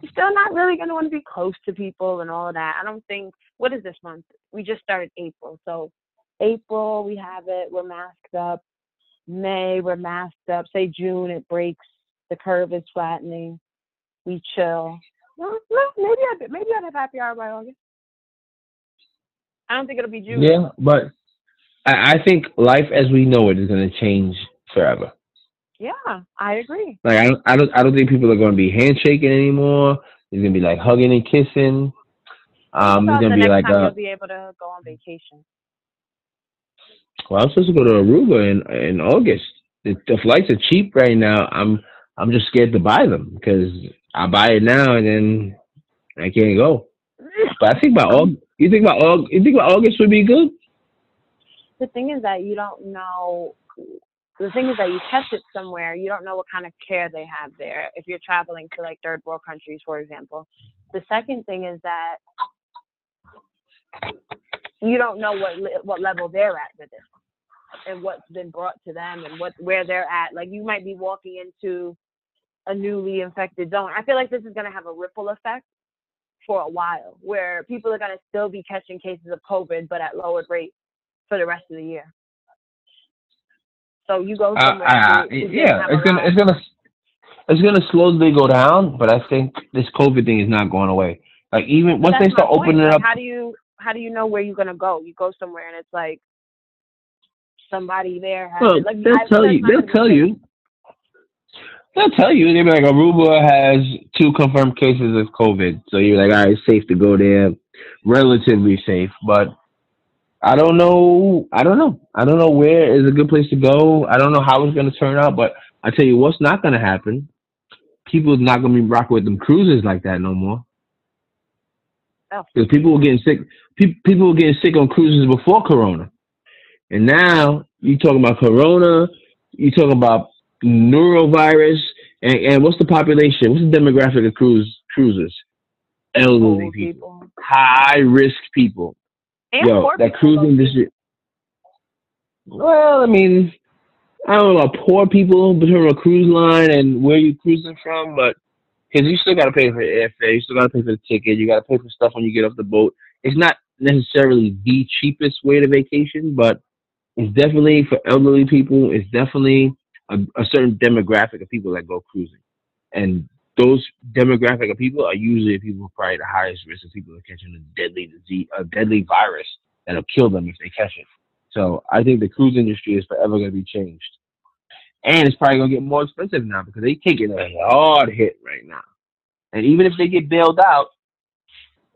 You're still not really gonna want to be close to people and all of that. I don't think what is this month? We just started April. So April we have it, we're masked up. May we're masked up. Say June it breaks, the curve is flattening. We chill. Well, no, maybe I maybe I'd have happy hour by August. I don't think it'll be June. Yeah, but I, I think life as we know it is gonna change forever. Yeah, I agree. Like I don't, I don't, I don't think people are gonna be handshaking anymore. It's gonna be like hugging and kissing. Um, it's gonna be next like time a. you'll be able to go on vacation. Well, I'm supposed to go to Aruba in in August. The, flights are cheap right now. I'm I'm just scared to buy them because I buy it now and then I can't go. But I think by August, you think about August, you think about August would be good. The thing is that you don't know. The thing is that you test it somewhere. You don't know what kind of care they have there. If you're traveling to like third world countries, for example. The second thing is that you don't know what what level they're at with it, and what's been brought to them, and what where they're at. Like you might be walking into a newly infected zone. I feel like this is going to have a ripple effect for a while, where people are going to still be catching cases of COVID, but at lowered rates for the rest of the year. So you go Uh, somewhere. uh, didn't yeah, it's gonna it's gonna it's gonna slowly go down, but I think this COVID thing is not going away. Like even once they start point. opening Like, up, How do you how do you know where you're gonna go? You go somewhere and it's like somebody there has well. Like they'll I- tell you. They'll tell you. They'll tell you. They'll be like, Aruba has two confirmed cases of COVID, so you're like, all right, it's safe to go there, relatively safe. But I don't know. I don't know. I don't know where is a good place to go. I don't know how it's going to turn out. But I tell you, what's not going to happen. People are not going to be rocking with them cruises like that no more. Oh. Because people were getting sick. Pe- people were getting sick on cruises before Corona, and now you talking about Corona. You talking about norovirus, and, and what's the population? What's the demographic of cruise cruisers? Elderly people, people. high risk people. And Yo, that people, cruise industry. Well, I mean, I don't know about poor people between a cruise line and where you cruising from, but because you still got to pay for the airfare, you still got to pay for the ticket, you got to pay for stuff when you get off the boat. It's not necessarily the cheapest way to vacation, but it's definitely for elderly people. It's definitely a, a certain demographic of people that go cruising, and those demographic of people are usually people probably the highest risk of people catching a deadly disease, a deadly virus that'll kill them if they catch it. So I think the cruise industry is forever going to be changed, and it's probably going to get more expensive now because they're taking a hard hit right now. And even if they get bailed out,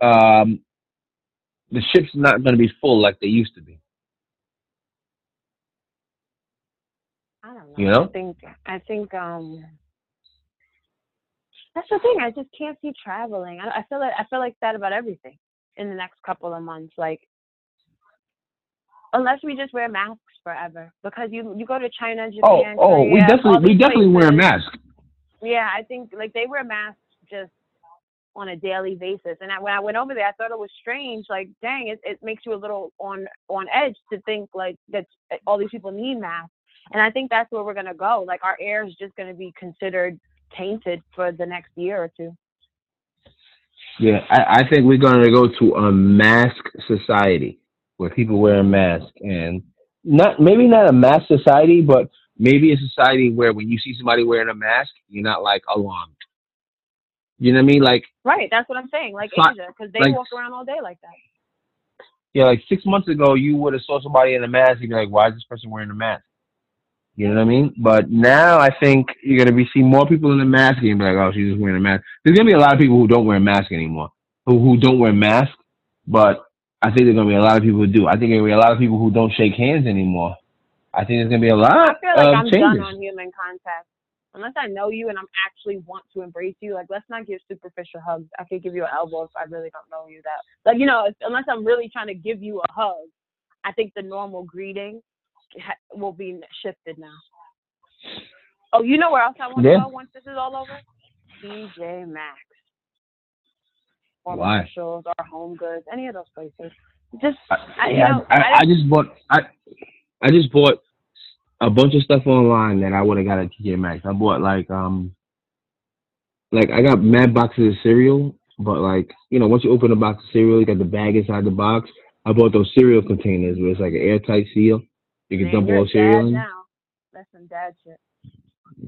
um, the ship's not going to be full like they used to be. I don't know. You know? I think I think um that's the thing. I just can't see traveling. I, I feel like I feel like that about everything in the next couple of months. Like unless we just wear masks forever, because you you go to China, Oh, Japan, oh, we Korea, all definitely, we definitely wear a places- mask. Yeah, I think like they wear masks just on a daily basis. And I, when I went over there, I thought it was strange. Like, dang, it, it makes you a little on on edge to think like that all these people need masks. And I think that's where we're gonna go. Like our air is just gonna be considered tainted for the next year or two. Yeah, I, I think we're to go to a mask society where people wear a mask and not maybe not a mask society, but maybe a society where when you see somebody wearing a mask, you're not like alarmed. You know what I mean? Like Right, that's what I'm saying. Like Fi- Asia, because they like- walk around all day like that. yeah, like six months ago, you would have saw somebody in a mask, you'd be like, why is this person wearing a mask? You know what I mean? But now I think you're gonna be seeing more people in a mask, and you'll be like, oh, she's just wearing a mask. There's gonna be a lot of people who don't wear a mask anymore, who who don't wear masks. But I think there's gonna be a lot of people who do. I think there's gonna be a lot of people who don't shake hands anymore. I think there's gonna be a lot I feel like of I'm changes. done on human contact. Unless I know you and I'm actually want to embrace you, like let's not give superficial hugs. I could give you an elbow if I really don't know you that. Like you know, if, unless I'm really trying to give you a hug, I think the normal greeting ha- will be shifted now. Oh, you know where else I want Yeah. to go once this is all over? TJ Maxx. Or Why? Marshalls or Home Goods, any of those places. Just I, I- you know, I, I- I just bought I I just bought a bunch of stuff online that I would have got at TJ Maxx. I bought like um like I got mad boxes of cereal, but like you know once you open a box of cereal, you got the bag inside the box. I bought those cereal containers where it's like an airtight seal. You can man, dump all cereal in. now. That's some dad shit.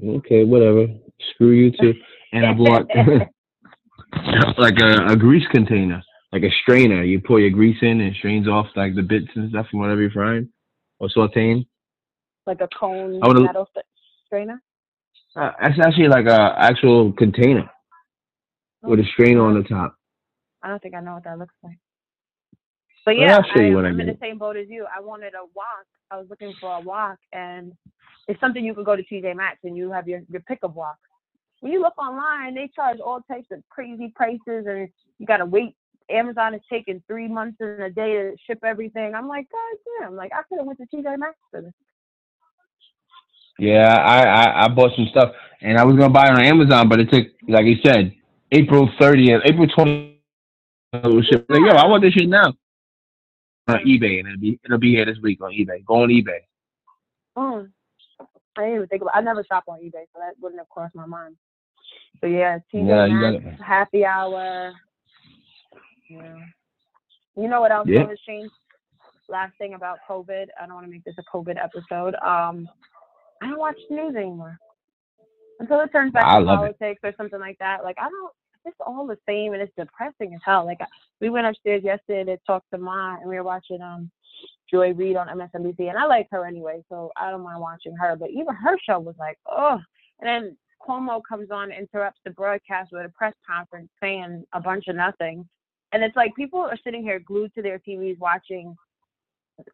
Okay, whatever. Screw you too. And I bought like a, a grease container, like a strainer. You pour your grease in and it strains off like the bits and stuff from whatever you're frying or sauteing. Like a cone would've- metal st- strainer. Uh, that's actually like a actual container with a strainer on the top. I don't think I know what that looks like. But Well, yeah, I'll show you I, what I I'm in the same boat as you. I wanted a wok. I was looking for a wok, and it's something you could go to TJ Maxx and you have your your pick of wok. When you look online, they charge all types of crazy prices, and you gotta wait. Amazon is taking three months and a day to ship everything. I'm like, God damn! Like I could have went to TJ Maxx for this. Yeah, I, I I bought some stuff and I was gonna buy it on Amazon, but it took like you said, April 30th, April 20th. it was shipped. Like, yo, I want this shit now on eBay, and it'll be it'll be here this week on eBay. Go on eBay. Mm. I didn't even think about. I never shop on eBay, so that wouldn't have crossed my mind. So yeah, TJ Yeah, you Maxx, got it. happy hour. Yeah. You know what else Yeah. has changed? Last thing about COVID. I don't want to make this a COVID episode. Um, I don't watch the news anymore until it turns back I to love it. politics or something like that. Like I don't. It's all the same, and it's depressing as hell. Like I- we went upstairs yesterday to talk to Ma, and we were watching um Joy Reid on MSNBC, and I like her anyway, so I don't mind watching her. But even her show was like, oh. And then Cuomo comes on, interrupts the broadcast with a press conference saying a bunch of nothing, and it's like people are sitting here glued to their TVs watching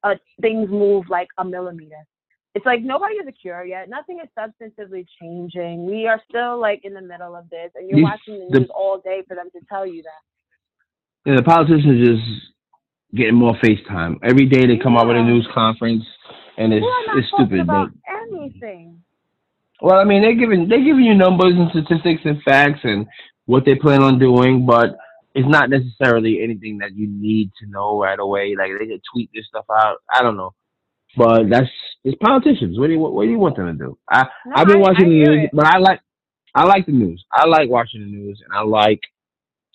uh, things move like a millimeter. It's like nobody has a cure yet. Nothing is substantively changing. We are still like in the middle of this, and you're These- watching the the- news all day for them to tell you that. Yeah, the politicians just getting more FaceTime. Every day they come out with a news conference, and it's it's stupid. about But anything. well, I mean, they're giving they're giving you numbers and statistics and facts and what they plan on doing, but it's not necessarily anything that you need to know right away. Like they could tweet this stuff out. I don't know, but that's it's politicians. What do you what, do you want them to do? I No, I've been watching I the news, it. but I like I like the news. I like watching the news, and I like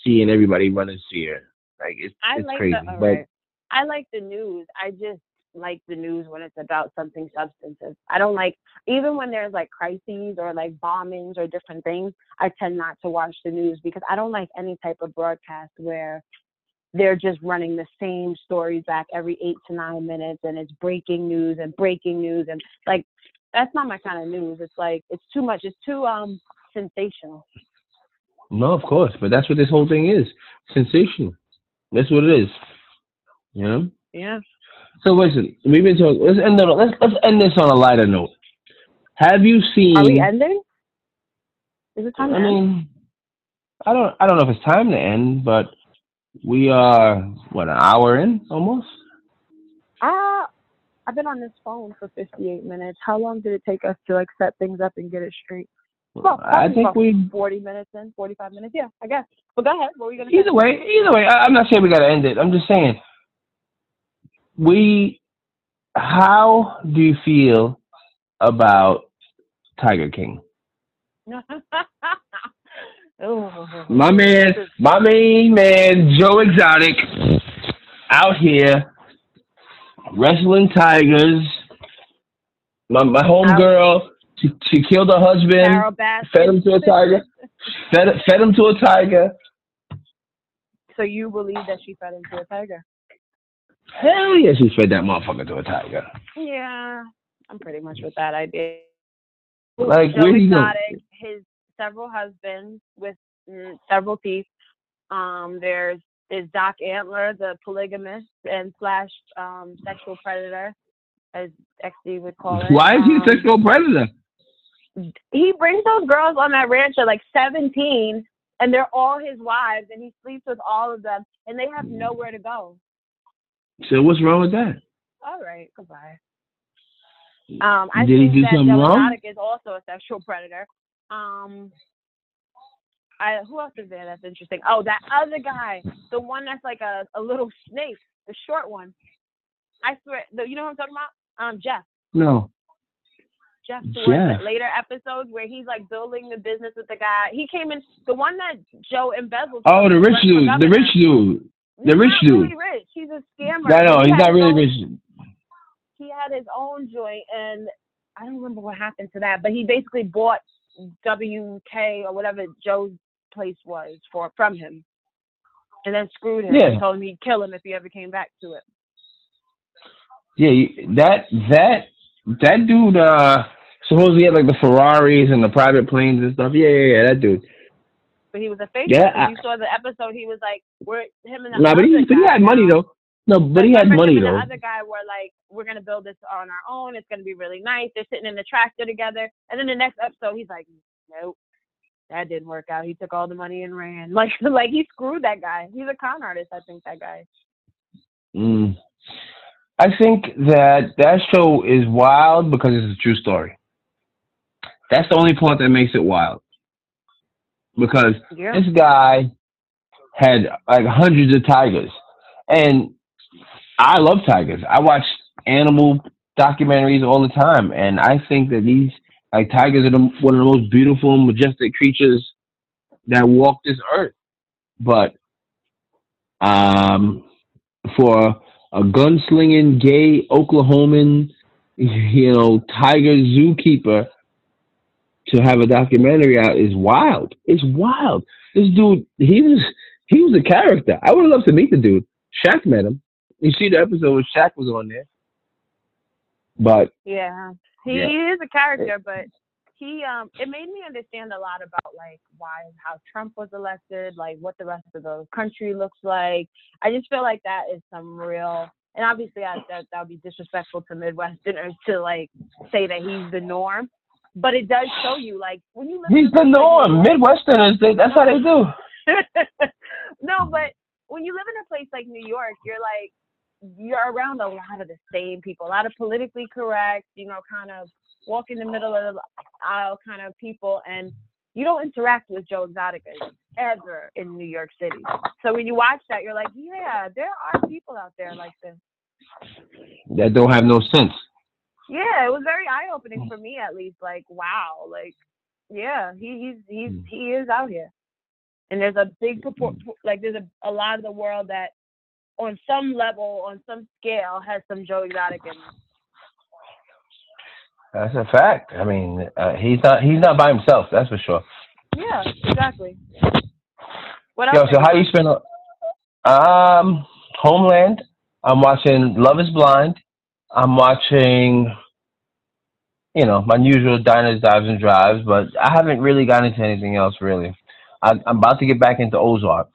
seeing everybody running fear. Like it's I it's like crazy, the but. alright. I like the news. I just like the news when it's about something substantive. I don't like even when there's like crises or like bombings or different things. I tend not to watch the news because I don't like any type of broadcast where they're just running the same stories back every eight to nine minutes and it's breaking news and breaking news and like that's not my kind of news. It's like it's too much. It's too um sensational. No, of course, but that's what this whole thing is. Sensational. That's what it is. You know? Yeah. So listen, we've been talking let's end on let's let's end this on a lighter note. Have you seen Are we ending? Is it time I to end? mean I don't I don't know if it's time to end, but we are what, an hour in almost? Ah, I've been on this phone for 58 minutes. How long did it take us to like set things up and get it straight? Well, I think we 40 minutes in, 45 minutes. Yeah, I guess. But go ahead. What were you gonna Either say? way, either way, I, I'm not saying we gotta end it. I'm just saying we. How do you feel about Tiger King? Ooh. My man, my main man, Joe Exotic, out here wrestling tigers. My my homegirl, she, she killed her husband, fed him to a tiger, fed fed him to a tiger. So you believe that she fed him to a tiger? Hell yeah, she fed that motherfucker to a tiger. Yeah, I'm pretty much with that idea. Like, Joe where you go? Several husbands with mm, several teeth. Um, there's is Doc Antle, the polygamist and slash um, sexual predator, as XD would call it. Why is he Um, a sexual predator? He brings those girls on that ranch at like 17, and they're all his wives, and he sleeps with all of them, and they have nowhere to go. So what's wrong with that? All right, goodbye. Um, I Did he do that something wrong? Is also a sexual predator. Um, I who else is there that's interesting? Oh, that other guy, the one that's like a, a little snake, the short one. I swear, the, you know what I'm talking about? Um, Jeff. No. Jeff Jeff. later episodes where he's like building the business with the guy. He came in the one that Joe embezzled. Oh, the rich dude. The rich dude. the rich dude. Really rich. He's a scammer. I know He he's not really own- rich. He had his own joint, and I don't remember what happened to that, but he basically bought WK or whatever Joe's place was for from him, and then screwed him. Yeah. and told him he'd kill him if he ever came back to it. Yeah, that that that dude. Uh, supposedly had like the Ferraris and the private planes and stuff. Yeah, yeah, yeah. That dude. But he was a fake. Yeah, I- you saw the episode, he was like, "We're him and the Nah, but he but he had money though. No, but he had money though. The other guy were like, "We're gonna build this on our own. It's gonna be really nice." They're sitting in the tractor together, and then the next episode, he's like, "Nope, that didn't work out. He took all the money and ran. Like, like he screwed that guy. He's a con artist. I think that guy. Mm. I think that that show is wild because it's a true story. That's the only part that makes it wild. Because Yeah. this guy had like hundreds of tigers, and I love tigers. I watch animal documentaries all the time, and I think that these like tigers are the, one of the most beautiful majestic creatures that walk this earth. But um, for a gunslinging gay Oklahoman, you know, tiger zookeeper to have a documentary out is wild. It's wild. This dude, he was he was a character. I would love to meet the dude. Shaq met him. You see the episode where Shaq was on there. But Yeah. He, Yeah. he is a character, but he um it made me understand a lot about like why how Trump was elected, like what the rest of the country looks like. I just feel like that is some real and obviously I, that that would be disrespectful to Midwesterners to like say that he's the norm. But it does show you like when you live he's the like norm. New Midwesterners, they, that's how they do. no, but when you live in a place like New York, you're like you're around a lot of the same people, a lot of politically correct, you know, kind of walk in the middle of the aisle kind of people, and you don't interact with Joe Exotica ever in New York City. So when you watch that, you're like, yeah, there are people out there like this. That don't have no sense. Yeah, it was very eye opening for me at least. Like, wow, like, yeah, he he's he's Mm. he is out here, and there's a big propor- like there's a a lot of the world that, on some level, on some scale, has some Joe Exotic in. it. That's a fact. I mean, uh, he's not he's not by himself. That's for sure. Yeah, exactly. What Yo, else? so how you you spend? Um, Homeland. I'm watching Love Is Blind. I'm watching, you know, my usual diners, dives, and drives. But I haven't really gotten into anything else really. I, I'm about to get back into Ozark,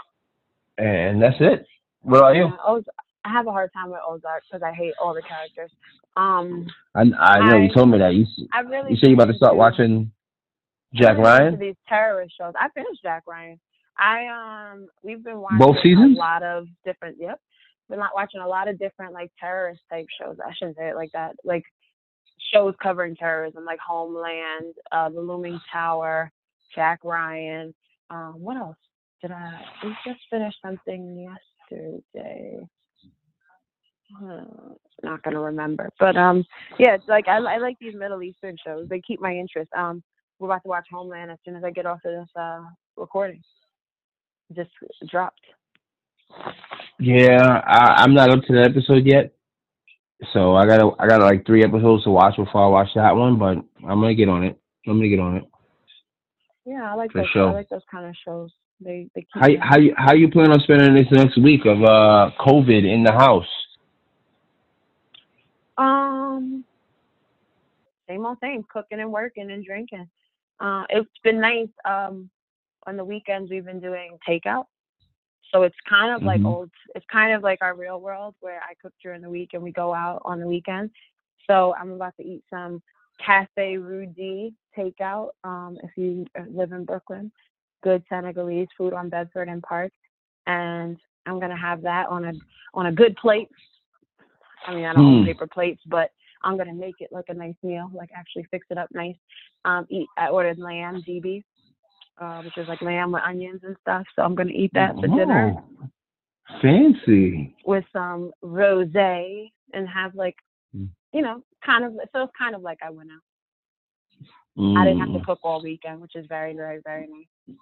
and that's it. What about you? Oz- I have a hard time with Ozark because I hate all the characters. Um, I, I know you told me that. You I really. you say you about to start watching Jack Ryan. These terrorist shows. I finished Jack Ryan. I um, we've been watching Both seasons? a lot of different. Yep, been watching a lot of different like terrorist type shows. I shouldn't say it like that. Like shows covering terrorism, like Homeland, uh, The Looming Tower, Jack Ryan. Um, what else did I? We just finished something yesterday. Uh, not gonna remember, but um, yeah, it's like I, I like these Middle Eastern shows. They keep my interest. Um, we're about to watch Homeland as soon as I get off of this uh recording. Just dropped. Yeah, I, I'm not up to that episode yet, so I gotta I got like three episodes to watch before I watch that one. But I'm gonna get on it. I'm gonna get on it. Yeah, I like For those. sure. I like those kind of shows. They they How you- how you how you plan on spending this next week of uh COVID in the house? Um, same old same, cooking and working and drinking. Uh, it's been nice. Um, on the weekends we've been doing takeout, so it's kind of like Mhm. old. It's kind of like our real world where I cook during the week and we go out on the weekend. So I'm about to eat some Cafe Rue Dix takeout. Um, if you uh, live in Brooklyn, good Senegalese food on Bedford and Park, and I'm gonna have that on a on a good plate I mean, I don't own Hmm. paper plates, but I'm gonna make it like a nice meal, like actually fix it up nice. Um, eat. I ordered lamb dibi, uh, which is like lamb with onions and stuff. So I'm gonna eat that for dinner Oh, fancy. with some rosé and have like, Mm. you know, kind of. So it's kind of like I went out. I didn't have to Mm. cook all weekend, which is very, very, very nice.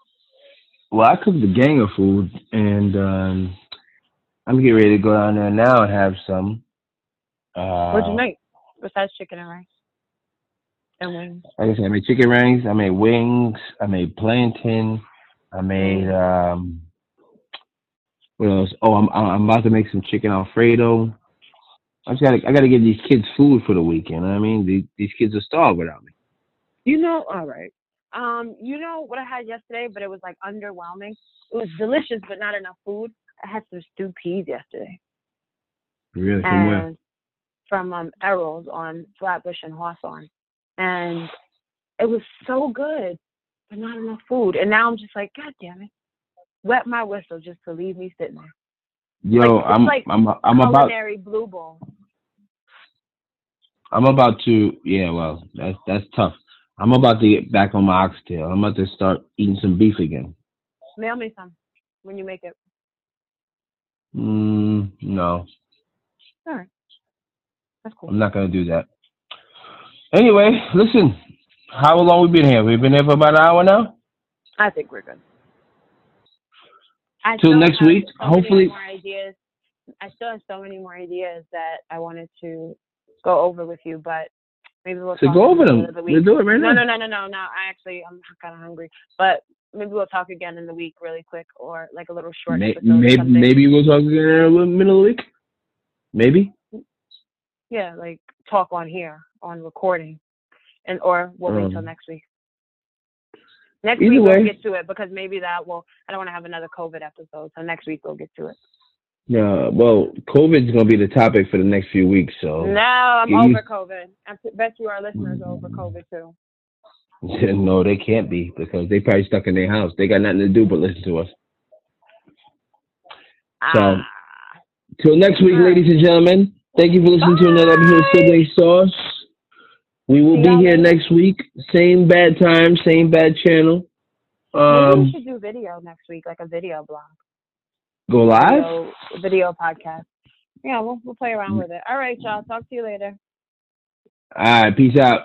Well, I cooked a gang of food, and um, I'm getting ready to go down there now and have some. Uh, What'd you make besides chicken and rice and wings? Like I said, I made chicken rings. I made wings. I made plantain. I made um. What else? Oh, I'm I'm about to make some chicken alfredo. I just gotta I gotta give these kids food for the weekend. I mean, these these kids are starved without me. You know, all right. Um, you know what I had yesterday, but it was like underwhelming. It was delicious, but not enough food. I had some stewed peas yesterday, Really? From where? from um Errol's on Flatbush and Hawthorne, and it was so good, but not enough food. And now I'm just like, God damn it, wet my whistle just to leave me sitting there. Yo, like- I'm like I'm I'm about Culinary blue bowl. I'm about to yeah. Well, that's that's tough. I'm about to get back on my oxtail. I'm about to start eating some beef again. Mail me some when you make it. Mm, no, All right, that's cool. I'm not gonna do that. Anyway, listen. How long we been here? We've been here for about an hour now. I think we're good. Till next week, so hopefully- more ideas. I still have so many more ideas that I wanted to go over with you, but maybe we'll So talk go over them. the week. do it right No, now. no, no, no, no, no. I actually, I'm kind of hungry, but maybe we'll talk again in the week, really quick, or like a little short May- maybe maybe we'll talk again in the middle of the week. Maybe. Yeah, like talk on here on recording, and or we'll wait till Um, next week. Next week we'll get to it because maybe that will. I don't want to have another COVID episode, so next week we'll get to it. Yeah. Well, COVID's gonna be the topic for the next few weeks. So No, I'm you- over COVID. I bet you our listeners are over COVID too. no, they can't be because they probably stuck in their house. They got nothing to do but listen to us. So, Ah, Till next week, right. ladies and gentlemen. Thank you for listening to another episode of Bye. Sibling Sauce. We will be here next week. Same bad time, same bad channel. maybe we Um, should do video next week, like a video blog, go live. video, video podcast. Yeah, we'll we'll play around with it. All right, y'all. Talk to you later. All right. Peace out.